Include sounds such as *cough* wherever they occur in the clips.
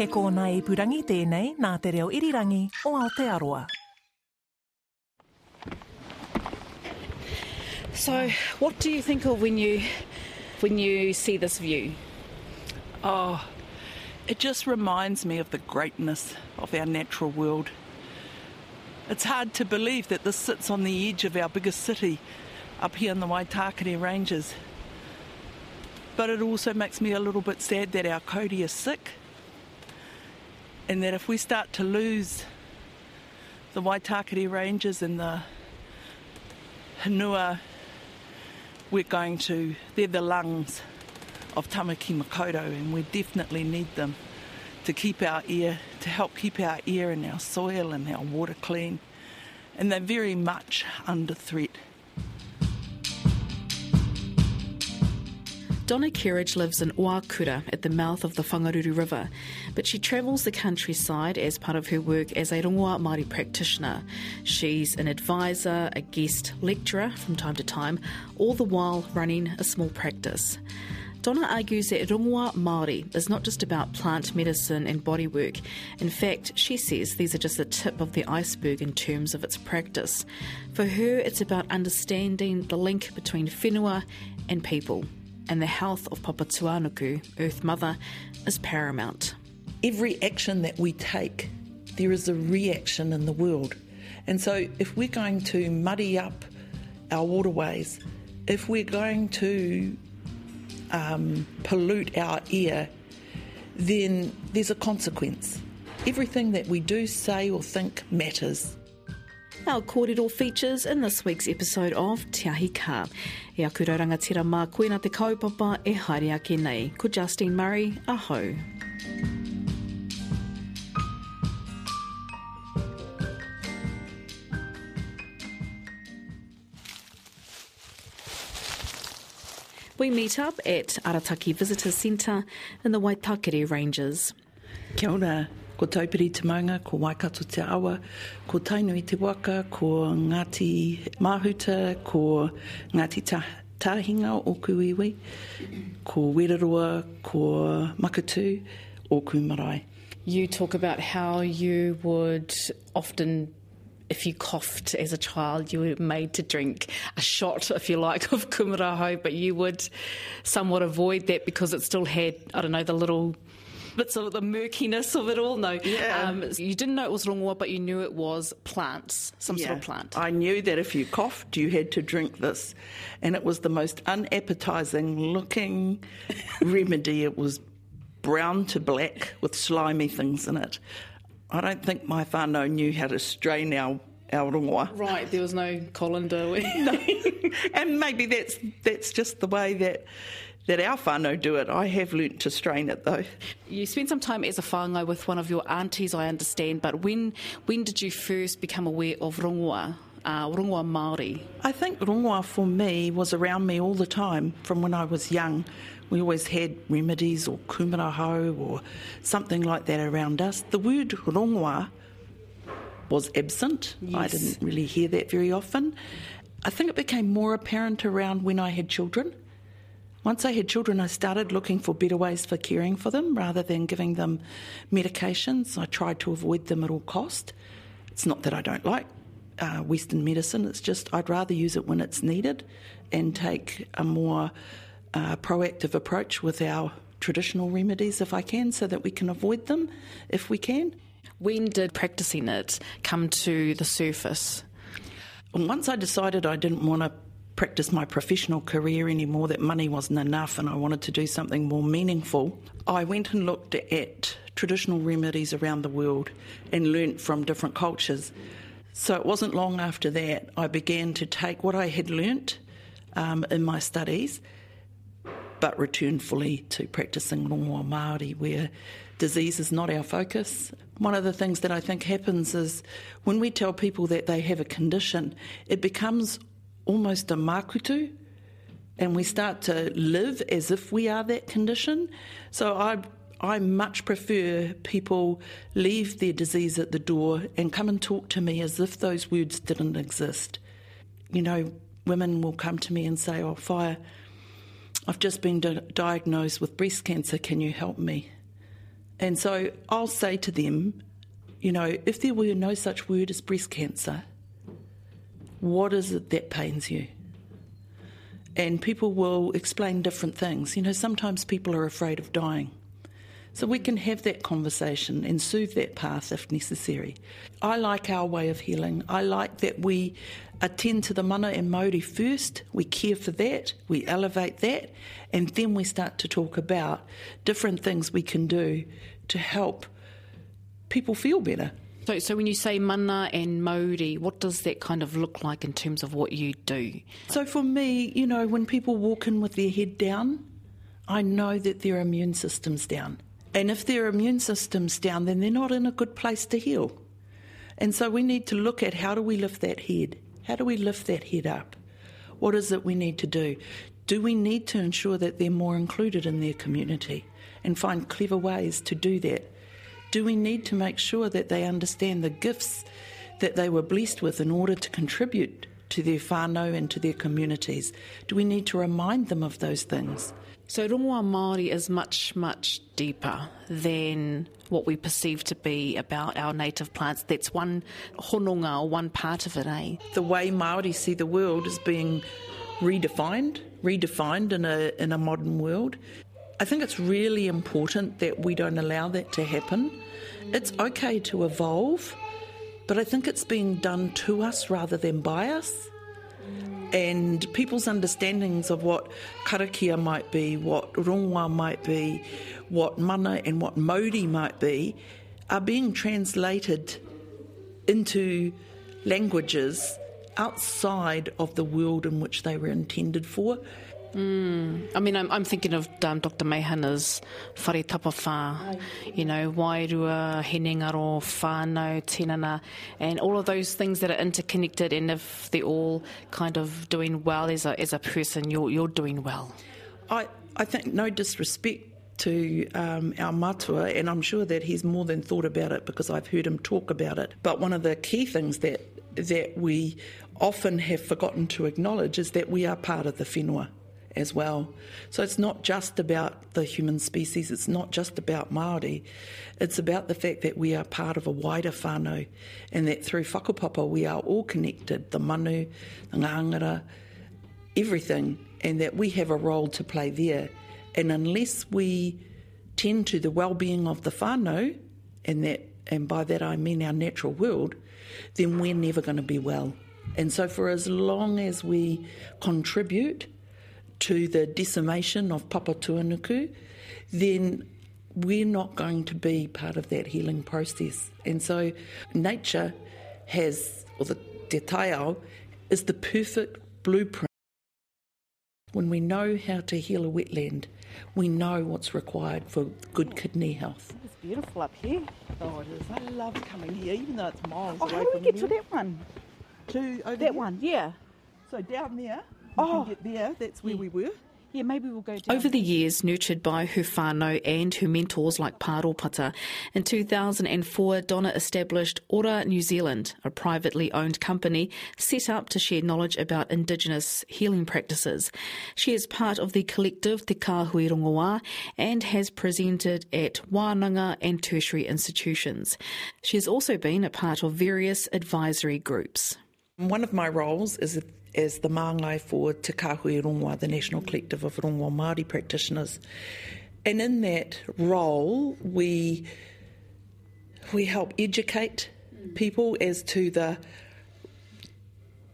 He kōna i purangi tēnei nā te reo irirangi o Aotearoa. So, what do you think of when you when you see this view? Oh, it just reminds me of the greatness of our natural world. It's hard to believe that this sits on the edge of our biggest city, up here in the Waitakere Ranges. But it also makes me a little bit sad that our Cody is sick, and that if we start to lose the Waitakere Ranges and the Hunua, we're going to, they're the lungs of Tamaki Makaurau, and we definitely need them to keep our air, to help keep our air and our soil and our water clean. And they're very much under threat. Donna Kerridge lives in Oakura at the mouth of the Whangaruru River, but she travels the countryside as part of her work as a rongoa Māori practitioner. She's an advisor, a guest lecturer from time to time, all the while running a small practice. Donna argues that rongoa Māori is not just about plant medicine and bodywork. In fact, she says these are just the tip of the iceberg in terms of its practice. For her, it's about understanding the link between whenua and people and the health of Papatuanuku, Earth Mother, is paramount. Every action that we take, there is a reaction in the world. And so, if we're going to muddy up our waterways, if we're going to um, pollute our air, then there's a consequence. Everything that we do, say, or think matters. Our kōrero features in this week's episode of Te Ahi Ka. E aku rangatira mā koina te kaupapa e haere ake nei. Ko Justine Murray, aho. We meet up at Arataki Visitor Centre in the Waitakere Ranges. Kia ora, ko Taupiri Te Maunga, ko Waikato Te Awa, ko Tainui Te Waka, ko Ngāti Mahuta, ko Ngāti Ta Tahinga o Kuiwi, ko Weraroa, ko Makatu o Kumarai. You talk about how you would often if you coughed as a child, you were made to drink a shot, if you like, of kumaraho, but you would somewhat avoid that because it still had, I don't know, the little bits of the murkiness of it all. No, Yeah. um, you didn't know it was rongoa, but you knew it was plants, some sort of plant. I knew that if you coughed, you had to drink this. And it was the most unappetizing looking *laughs* remedy. It was brown to black with slimy things in it. I don't think my whānau knew how to strain our, our rongoa. Right, there was no colander. *laughs* and maybe that's that's just the way that that our whānau do it. I have learnt to strain it though. You spent some time as a whāngai with one of your aunties, I understand, but when when did you first become aware of rongoa, uh, rongoa Māori? I think rongoa for me was around me all the time from when I was young. We always had remedies or kumaraho or something like that around us. The word rongoa was absent. Yes. I didn't really hear that very often. I think it became more apparent around when I had children. Once I had children, I started looking for better ways for caring for them rather than giving them medications. I tried to avoid them at all cost. It's not that I don't like uh, Western medicine, it's just I'd rather use it when it's needed and take a more uh, proactive approach with our traditional remedies if I can so that we can avoid them if we can. When did practicing it come to the surface? And once I decided I didn't want to practice my professional career anymore, that money wasn't enough, and I wanted to do something more meaningful, I went and looked at traditional remedies around the world and learnt from different cultures. So it wasn't long after that I began to take what I had learnt um, in my studies but return fully to practicing rongoa Māori, where disease is not our focus. One of the things that I think happens is when we tell people that they have a condition, it becomes almost a makutu, and we start to live as if we are that condition. So I, I much prefer people leave their disease at the door and come and talk to me as if those words didn't exist. You know, women will come to me and say, "Oh, fire." I've just been di- diagnosed with breast cancer. Can you help me? And so I'll say to them, you know, if there were no such word as breast cancer, what is it that pains you? And people will explain different things. You know, sometimes people are afraid of dying. So we can have that conversation and soothe that path if necessary. I like our way of healing. I like that we attend to the mana and mauri first, we care for that, we elevate that, and then we start to talk about different things we can do to help people feel better. So, so when you say mana and mauri, what does that kind of look like in terms of what you do? So for me, you know, when people walk in with their head down, I know that their immune system's down. And if their immune system's down, then they're not in a good place to heal. And so we need to look at how do we lift that head? How do we lift that head up? What is it we need to do? Do we need to ensure that they're more included in their community and find clever ways to do that? Do we need to make sure that they understand the gifts that they were blessed with in order to contribute to their whānau and to their communities? Do we need to remind them of those things? So rongoa Māori is much, much deeper than what we perceive to be about our native plants. That's one hononga or one part of it, eh? The way Māori see the world is being redefined, redefined in a, in a modern world. I think it's really important that we don't allow that to happen. It's okay to evolve, but I think it's being done to us rather than by us. And people's understandings of what karakia might be, what rongoa might be, what mana and what mauri might be, are being translated into languages outside of the world in which they were intended for. Mm. I mean, I'm, I'm thinking of um, Dr. Meihana's whare tapawha, you know, wairua, henengaro, whānau, tinana, and all of those things that are interconnected. And if they're all kind of doing well as a, as a person, you're, you're doing well. I, I think no disrespect to um, our matua, and I'm sure that he's more than thought about it because I've heard him talk about it. But one of the key things that that we often have forgotten to acknowledge is that we are part of the whenua as well. So it's not just about the human species, it's not just about Māori, it's about the fact that we are part of a wider whānau and that through whakapapa we are all connected, the manu, the ngangara, everything, and that we have a role to play there. And unless we tend to the well-being of the whānau, and that and by that I mean our natural world, then we're never going to be well. And so for as long as we contribute to the decimation of Papatūānuku, then we're not going to be part of that healing process. And so nature has, or the Te Taiao, is the perfect blueprint. When we know how to heal a wetland, we know what's required for good kidney health. It's beautiful up here. Oh, it is. I love coming here, even though it's miles Oh, away how do we from get here. to that one? To over That here. one, yeah. So down there, you Oh. can get there. That's where we were. Yeah, maybe we'll go down. Over the years, nurtured by her whānau and her mentors like Pāropata, in 2004, Donna established Ora New Zealand, a privately owned company set up to share knowledge about Indigenous healing practices. She is part of the collective Te Kāhui Rongoā and has presented at wānanga and tertiary institutions. She has also been a part of various advisory groups. One of my roles is as the māngai for Te Kāhui Rongoā, the National Collective of Rongoā Māori practitioners. And in that role, we we help educate people as to the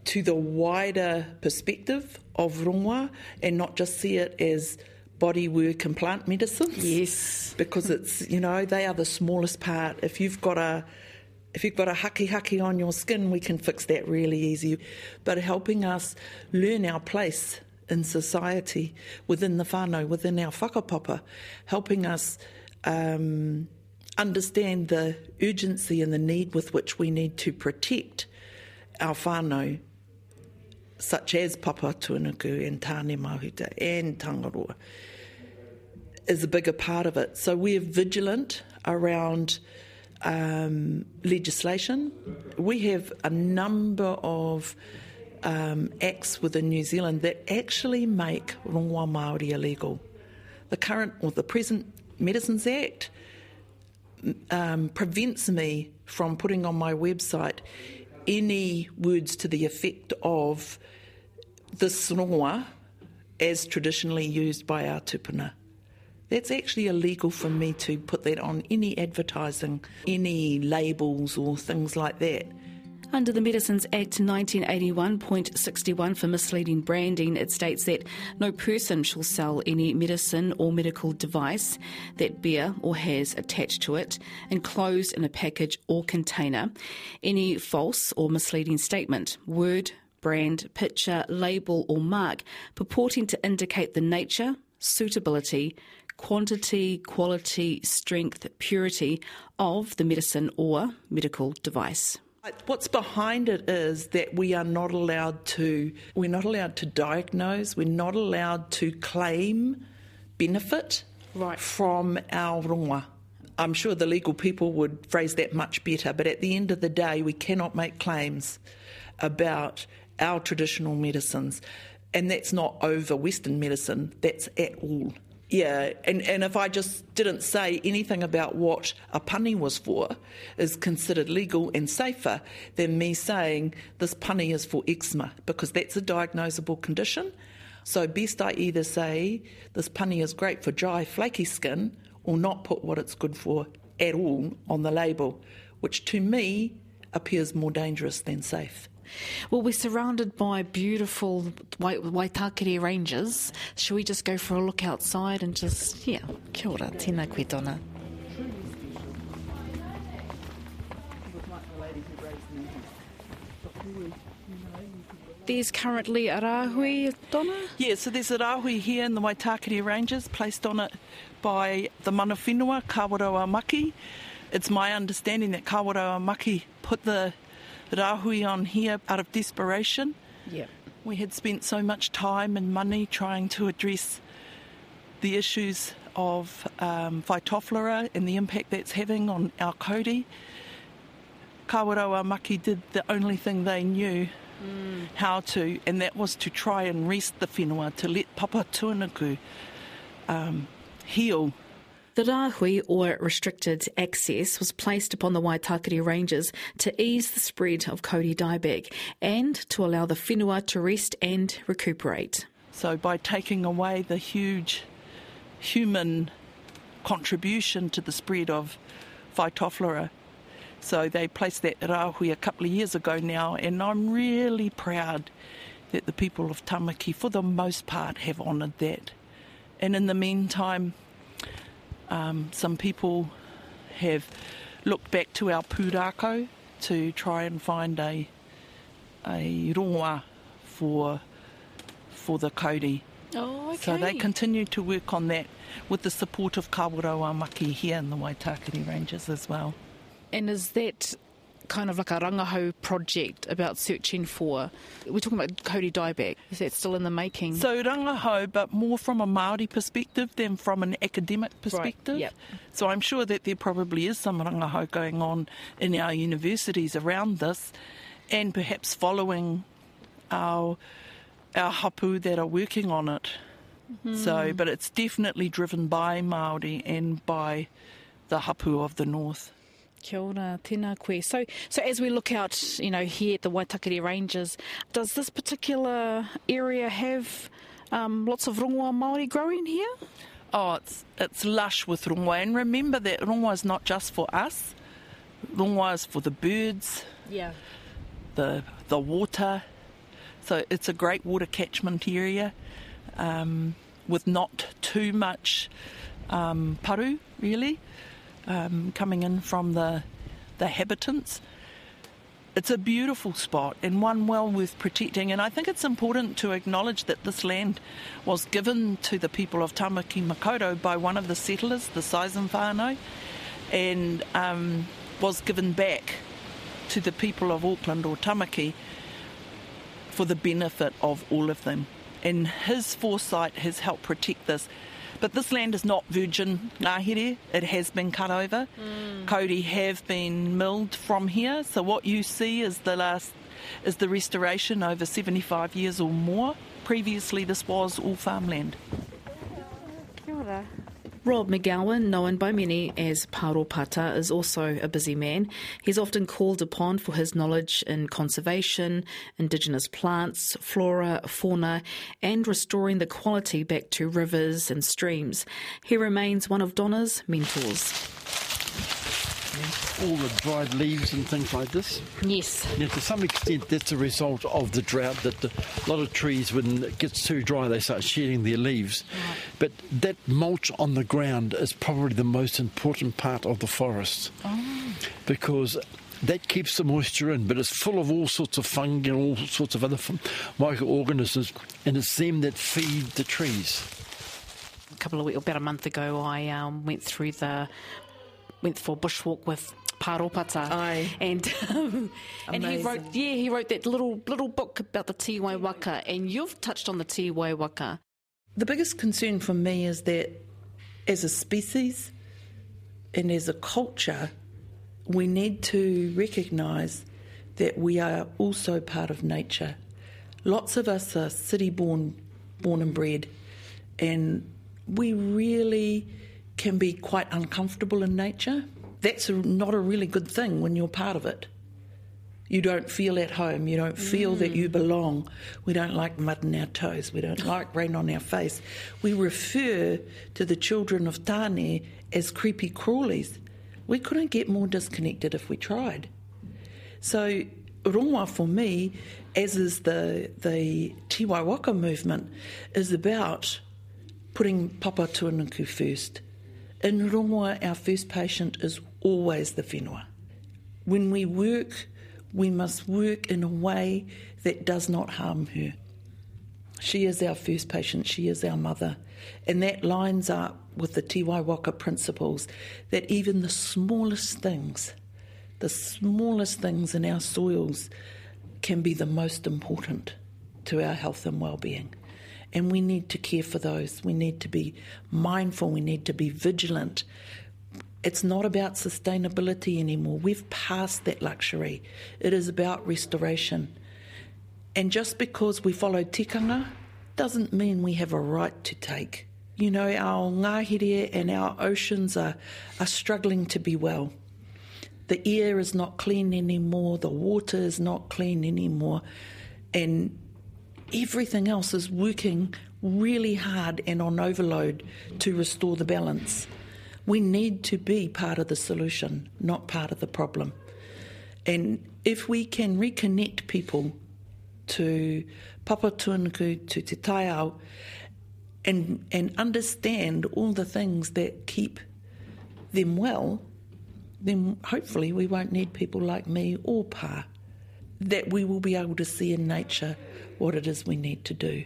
to the wider perspective of rongoā and not just see it as body work and plant medicines. Yes. Because it's you know, they are the smallest part. If you've got a if you've got a haki haki on your skin, we can fix that really easy. But helping us learn our place in society, within the whānau, within our whakapapa, helping us um, understand the urgency and the need with which we need to protect our whānau, such as Papa Tuanuku and Tāne Mahuta and Tangaroa, is a bigger part of it. So we're vigilant around um, legislation. We have a number of um, acts within New Zealand that actually make rongoā Māori illegal. The current or the present Medicines Act um, prevents me from putting on my website any words to the effect of this rongoa as traditionally used by our tupuna. That's actually illegal for me to put that on any advertising, any labels or things like that. Under the Medicines Act 1981.61 for misleading branding, it states that no person shall sell any medicine or medical device that bear or has attached to it, enclosed in a package or container, any false or misleading statement, word, brand, picture, label, or mark purporting to indicate the nature, suitability, quantity, quality, strength, purity of the medicine or medical device. What's behind it is that we are not allowed to we're not allowed to diagnose, we're not allowed to claim benefit Right. from our rongoa. I'm sure the legal people would phrase that much better, but at the end of the day, we cannot make claims about our traditional medicines. And that's not over Western medicine, that's at all. Yeah, and, and if I just didn't say anything about what a punny was for, is considered legal and safer than me saying this punny is for eczema, because that's a diagnosable condition. So best I either say this punny is great for dry, flaky skin, or not put what it's good for at all on the label, which to me appears more dangerous than safe. Well, we're surrounded by beautiful Waitakere ranges. Shall we just go for a look outside and just, yeah, kia ora, tēnā koe tōna. There's currently a Donna? Yeah, so there's a here in the Waitakere Ranges placed on it by the mana whenua, Kawerau ā Maki. It's my understanding that Kawerau ā Maki put the rāhui on here out of desperation. Yeah. We had spent so much time and money trying to address the issues of um, Phytophthora and the impact that's having on our kauri. Kawerau ā Maki did the only thing they knew how to, and that was to try and rest the whenua, to let Papa Tuanuku um, heal. The rāhui, or restricted access, was placed upon the Waitakere Ranges to ease the spread of Kauri dieback and to allow the whenua to rest and recuperate. So by taking away the huge human contribution to the spread of Phytophthora, so they placed that rāhui a couple of years ago now, and I'm really proud that the people of Tamaki, for the most part, have honoured that. And in the meantime, um, some people have looked back to our pūrākau to try and find a a rongoa for for the kauri. Oh, okay. So they continue to work on that with the support of Kawerau ā Maki here in the Waitakere Ranges as well. And is that kind of like a rangahau project about searching for? We're talking about kauri dieback. Is that still in the making? So rangahau, but more from a Māori perspective than from an academic perspective. Right, yep. So I'm sure that there probably is some rangahau going on in our universities around this, and perhaps following our our hapu that are working on it. Mm-hmm. So, but it's definitely driven by Maori and by the hapu of the north. Kia ora, tēnā koe. So, so as we look out, you know, here at the Waitakere Ranges, does this particular area have um, lots of rongoa Māori growing here? Oh, it's it's lush with rongoa, and remember that rongoa is not just for us. Rongoa is for the birds, Yeah. the the water. So it's a great water catchment area, um, with not too much um, paru really um, coming in from the the habitants. It's a beautiful spot and one well worth protecting. And I think it's important to acknowledge that this land was given to the people of Tamaki Makaurau by one of the settlers, the whānau, and um, was given back to the people of Auckland or Tamaki for the benefit of all of them. And his foresight has helped protect this. But this land is not virgin ngahere, it has been cut over. Hmm. Kauri have been milled from here, so what you see is the last is the restoration over 75 years or more. Previously this was all farmland. Kia ora. Rob McGowan, known by many as Paro Pata, is also a busy man. He's often called upon for his knowledge in conservation, indigenous plants, flora, fauna, and restoring the quality back to rivers and streams. He remains one of Donna's mentors. all the dried leaves and things like this. Yes. Now, to some extent, that's a result of the drought. That the, a lot of trees, when it gets too dry, they start shedding their leaves. But that mulch on the ground is probably the most important part of the forest because that keeps the moisture in. But it's full of all sorts of fungi and all sorts of other f- microorganisms, and it's them that feed the trees. A couple of weeks, about a month ago, I um, went through the went for a bushwalk with Paropata. Aye. And um, and he wrote yeah, he wrote that little little book about the Tiwaiwaka and you've touched on the Tiwaiwaka. The biggest concern for me is that as a species and as a culture, we need to recognise that we are also part of nature. Lots of us are city born, born and bred, and we really can be quite uncomfortable in nature. That's a, not a really good thing when you're part of it. You don't feel at home. You don't feel that you mm. belong. We don't like mud in our toes. We don't like rain on our face. We refer to the children of Tāne as creepy crawlies. We couldn't get more disconnected if we tried. So, rongoa for me, as is the, the Tiwaiwaka movement, is about putting Papa Tuanuku first. In rongoa, our first patient is always the whenua. When we work, we must work in a way that does not harm her. She is our first patient, she is our mother. And that lines up with the Tiwaiwaka principles that even the smallest things, the smallest things in our soils, can be the most important to our health and well-being. And we need to care for those. We need to be mindful, we need to be vigilant. It's not about sustainability anymore. We've passed that luxury. It is about restoration. And just because we follow tikanga doesn't mean we have a right to take. You know, our ngahere and our oceans are, are struggling to be well. The air is not clean anymore, the water is not clean anymore, and everything else is working really hard and on overload to restore the balance. We need to be part of the solution, not part of the problem. And if we can reconnect people to Papa Tuanuku, to Te Taiao, and, and understand all the things that keep them well, then hopefully we won't need people like me or Pa. That we will be able to see in nature what it is we need to do,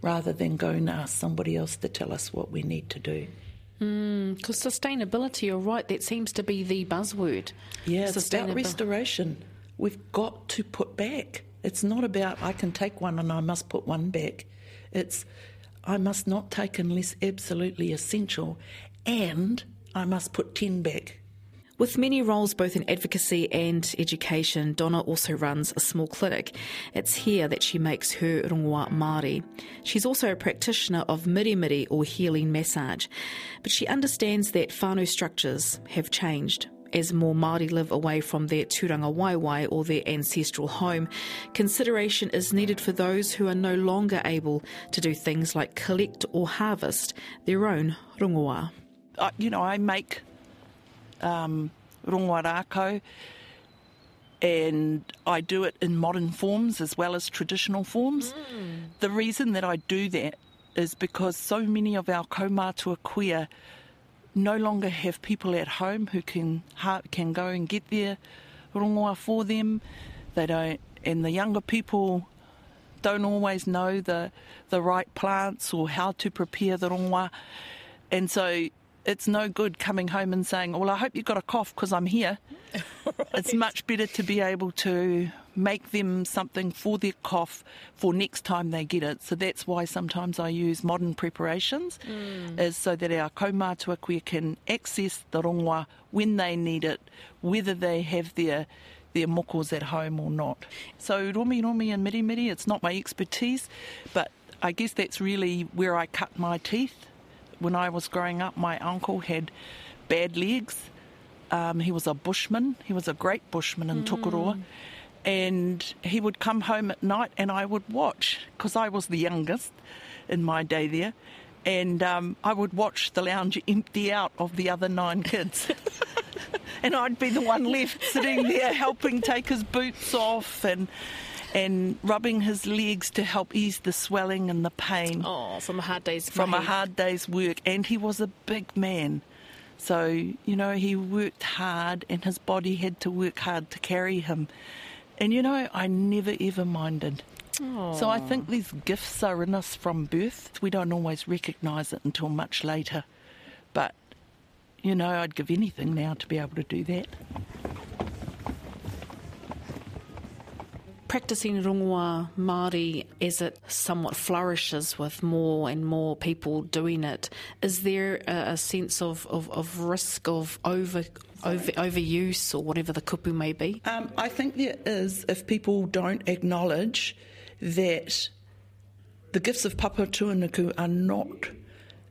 rather than go and ask somebody else to tell us what we need to do. Mm, because sustainability, you're right, that seems to be the buzzword. Yeah, it's about restoration. We've got to put back. It's not about I can take one and I must put one back. It's I must not take unless absolutely essential, and I must put 10 back. With many roles both in advocacy and education, Donna also runs a small clinic. It's here that she makes her rongoa Māori. She's also a practitioner of mirimiri or healing massage, but she understands that whānau structures have changed. As more Māori live away from their turangawaewae or their ancestral home, consideration is needed for those who are no longer able to do things like collect or harvest their own rongoa. I, you know, I make um, rākau and I do it in modern forms as well as traditional forms. The reason that I do that is because so many of our kaumātua kuia no longer have people at home who can can go and get their rongoa for them. They don't, and the younger people don't always know the the right plants or how to prepare the rongoa, and so it's no good coming home and saying, "Well, I hope you got a cough because I'm here." *laughs* It's much better to be able to make them something for their cough for next time they get it. So that's why sometimes I use modern preparations, mm. is so that our kaumātua can access the rongoa when they need it, whether they have their their mokos at home or not. So romi romi and miri miri, it's not my expertise, but I guess that's really where I cut my teeth when I was growing up, my uncle had bad legs. Um, he was a bushman. He was a great bushman in Tokoroa. And he would come home at night and I would watch, because I was the youngest in my day there. And um, I would watch the lounge empty out of the other nine kids. *laughs* and I'd be the one left sitting there helping take his boots off and and rubbing his legs to help ease the swelling and the pain Oh, from a hard day's from a hard day's work. And he was a big man. So, you know, he worked hard and his body had to work hard to carry him. And, you know, I never ever minded. So I think these gifts are in us from birth. We don't always recognise it until much later. But, you know, I'd give anything now to be able to do that. Practicing rongoa Māori as it somewhat flourishes with more and more people doing it, is there a, a sense of, of, of risk of over, over overuse or whatever the kupu may be? Um, I think there is if people don't acknowledge that the gifts of Papa Tuanuku are not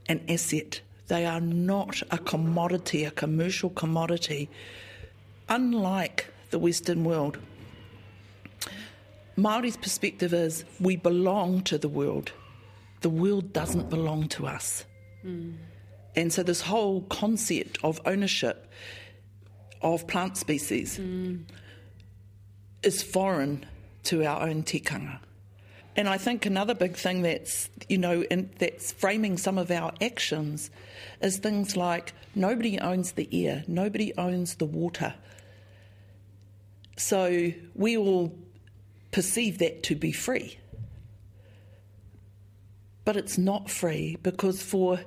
an asset. They are not a commodity, a commercial commodity. Unlike the Western world, Māori's perspective is we belong to the world. The world doesn't belong to us. Hmm. And so this whole concept of ownership of plant species hmm. is foreign to our own tikanga. And I think another big thing that's, you know, and that's framing some of our actions is things like nobody owns the air, nobody owns the water. So we all perceive that to be free. But it's not free because for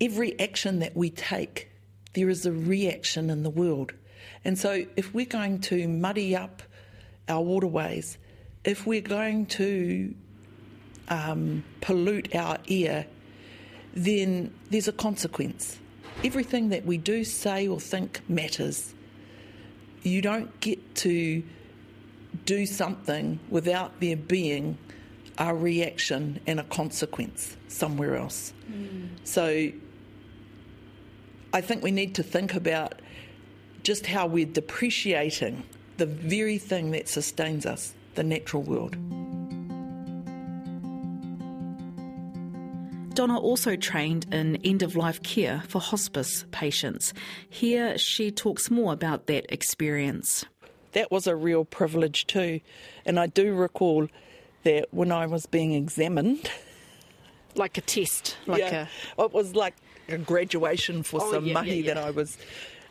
every action that we take, there is a reaction in the world. And so if we're going to muddy up our waterways, if we're going to um, pollute our air, then there's a consequence. Everything that we do, say, or think matters. You don't get to do something without there being a reaction and a consequence somewhere else. Mm. So I think we need to think about just how we're depreciating the very thing that sustains us, the natural world. Donna also trained in end of life care for hospice patients. Here she talks more about that experience. That was a real privilege too. And I do recall that when I was being examined, *laughs* Like a test, like yeah, it was like a graduation for Oh, some yeah, mahi yeah, that. I was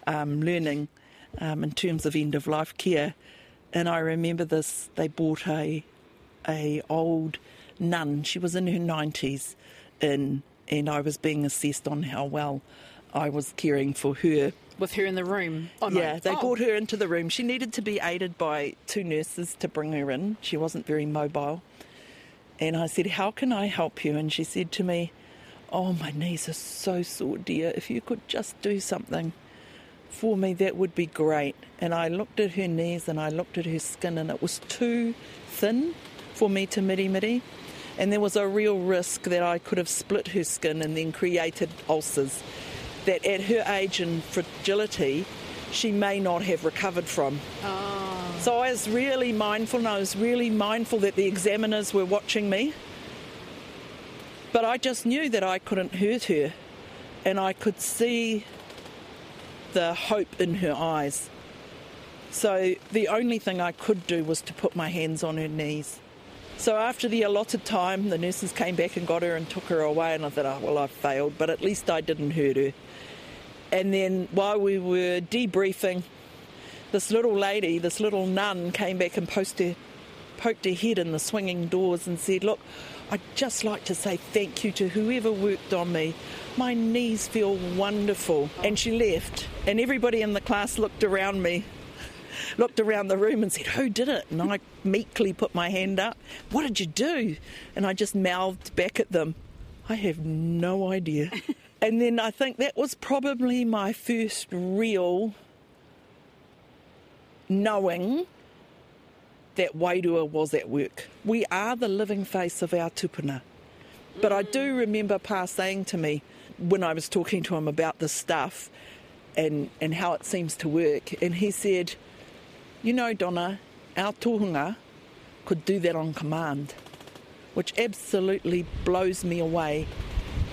um, learning um, in terms of end of life care. And I remember this. They brought a a old nun. She was in her nineties, in, and I was being assessed on how well I was caring for her. with her in the room. Oh, no. Yeah, they Oh. brought her into the room. She needed to be aided by two nurses to bring her in. She wasn't very mobile. And I said, How can I help you? And she said to me, Oh, my knees are so sore, dear. If you could just do something for me, that would be great. And I looked at her knees and I looked at her skin, and it was too thin for me to miri miri. And there was a real risk that I could have split her skin and then created ulcers that at her age and fragility, she may not have recovered from. Oh. So I was really mindful, and I was really mindful that the examiners were watching me. But I just knew that I couldn't hurt her, and I could see the hope in her eyes. So the only thing I could do was to put my hands on her knees. So after the allotted time, the nurses came back and got her and took her away, and I thought, oh, well, I failed, but at least I didn't hurt her. And then while we were debriefing, this little lady, this little nun, came back and poked her head in the swinging doors and said, Look, I'd just like to say thank you to whoever worked on me. My knees feel wonderful. And she left, and everybody in the class looked around me, *laughs* looked around the room and said, Who did it? And I meekly put my hand up. What did you do? And I just mouthed back at them, I have no idea. *laughs* and then I think that was probably my first real knowing that Wairua was at work. We are the living face of our tupuna. But I do mm. remember Pa saying to me, when I was talking to him about this stuff and, and how it seems to work. And he said, You know, Donna, our tohunga could do that on command, which absolutely blows me away,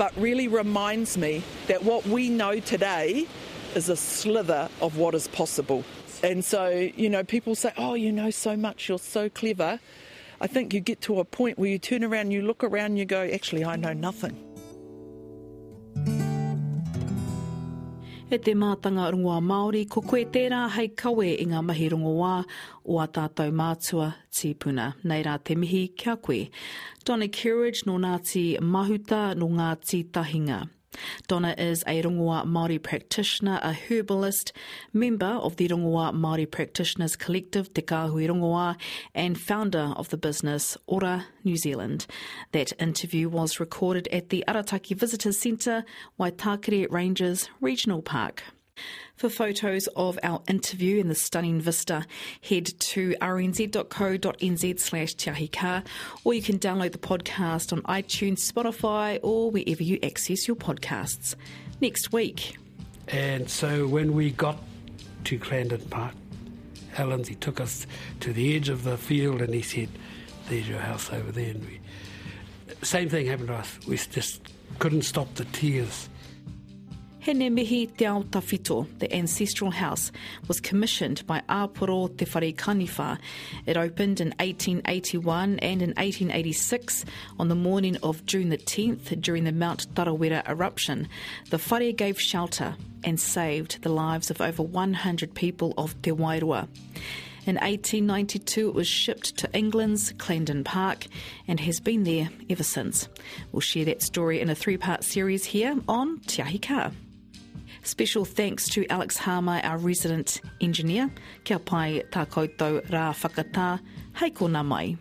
but really reminds me that what we know today is a slither of what is possible. And so, you know, people say, Oh, you know so much, you're so clever. I think you get to a point where you turn around, you look around, you go, Actually, I know nothing. E te mātanga rongoa Māori, ko koe tērā hei kawe i ngā mahi rongoa o a tātou mātua tīpuna. Nei rā te mihi kia koe. Donna Courage no Ngāti Mahuta no Ngāti Tahinga. Donna is a Rongoa Māori practitioner, a herbalist, member of the Rongoa Māori Practitioners Collective Te Kāhui Rongoa, and founder of the business Ora New Zealand. That interview was recorded at the Arataki Visitors Centre, Waitakere Ranges Regional Park. For photos of our interview and the stunning vista, head to rnz.co.nz slash tiahika, or you can download the podcast on iTunes, Spotify, or wherever you access your podcasts. Next week. And so when we got to Clarendon Park, Alan, he took us to the edge of the field and he said, There's your house over there. And we, same thing happened to us. We just couldn't stop the tears. Hinemihi te the ancestral house, was commissioned by Aporo Te Whare. It opened in 1881 and in 1886 on the morning of June the 10th during the Mount Tarawera eruption. The whare gave shelter and saved the lives of over 100 people of Te Wairoa. In 1892, it was shipped to England's Clarendon Park and has been there ever since. We'll share that story in a three part series here on Te Ahi Kaa. Special thanks to Alex Harmer, our resident engineer. Kia pai tā koutou rā whakatā. Hei ko mai.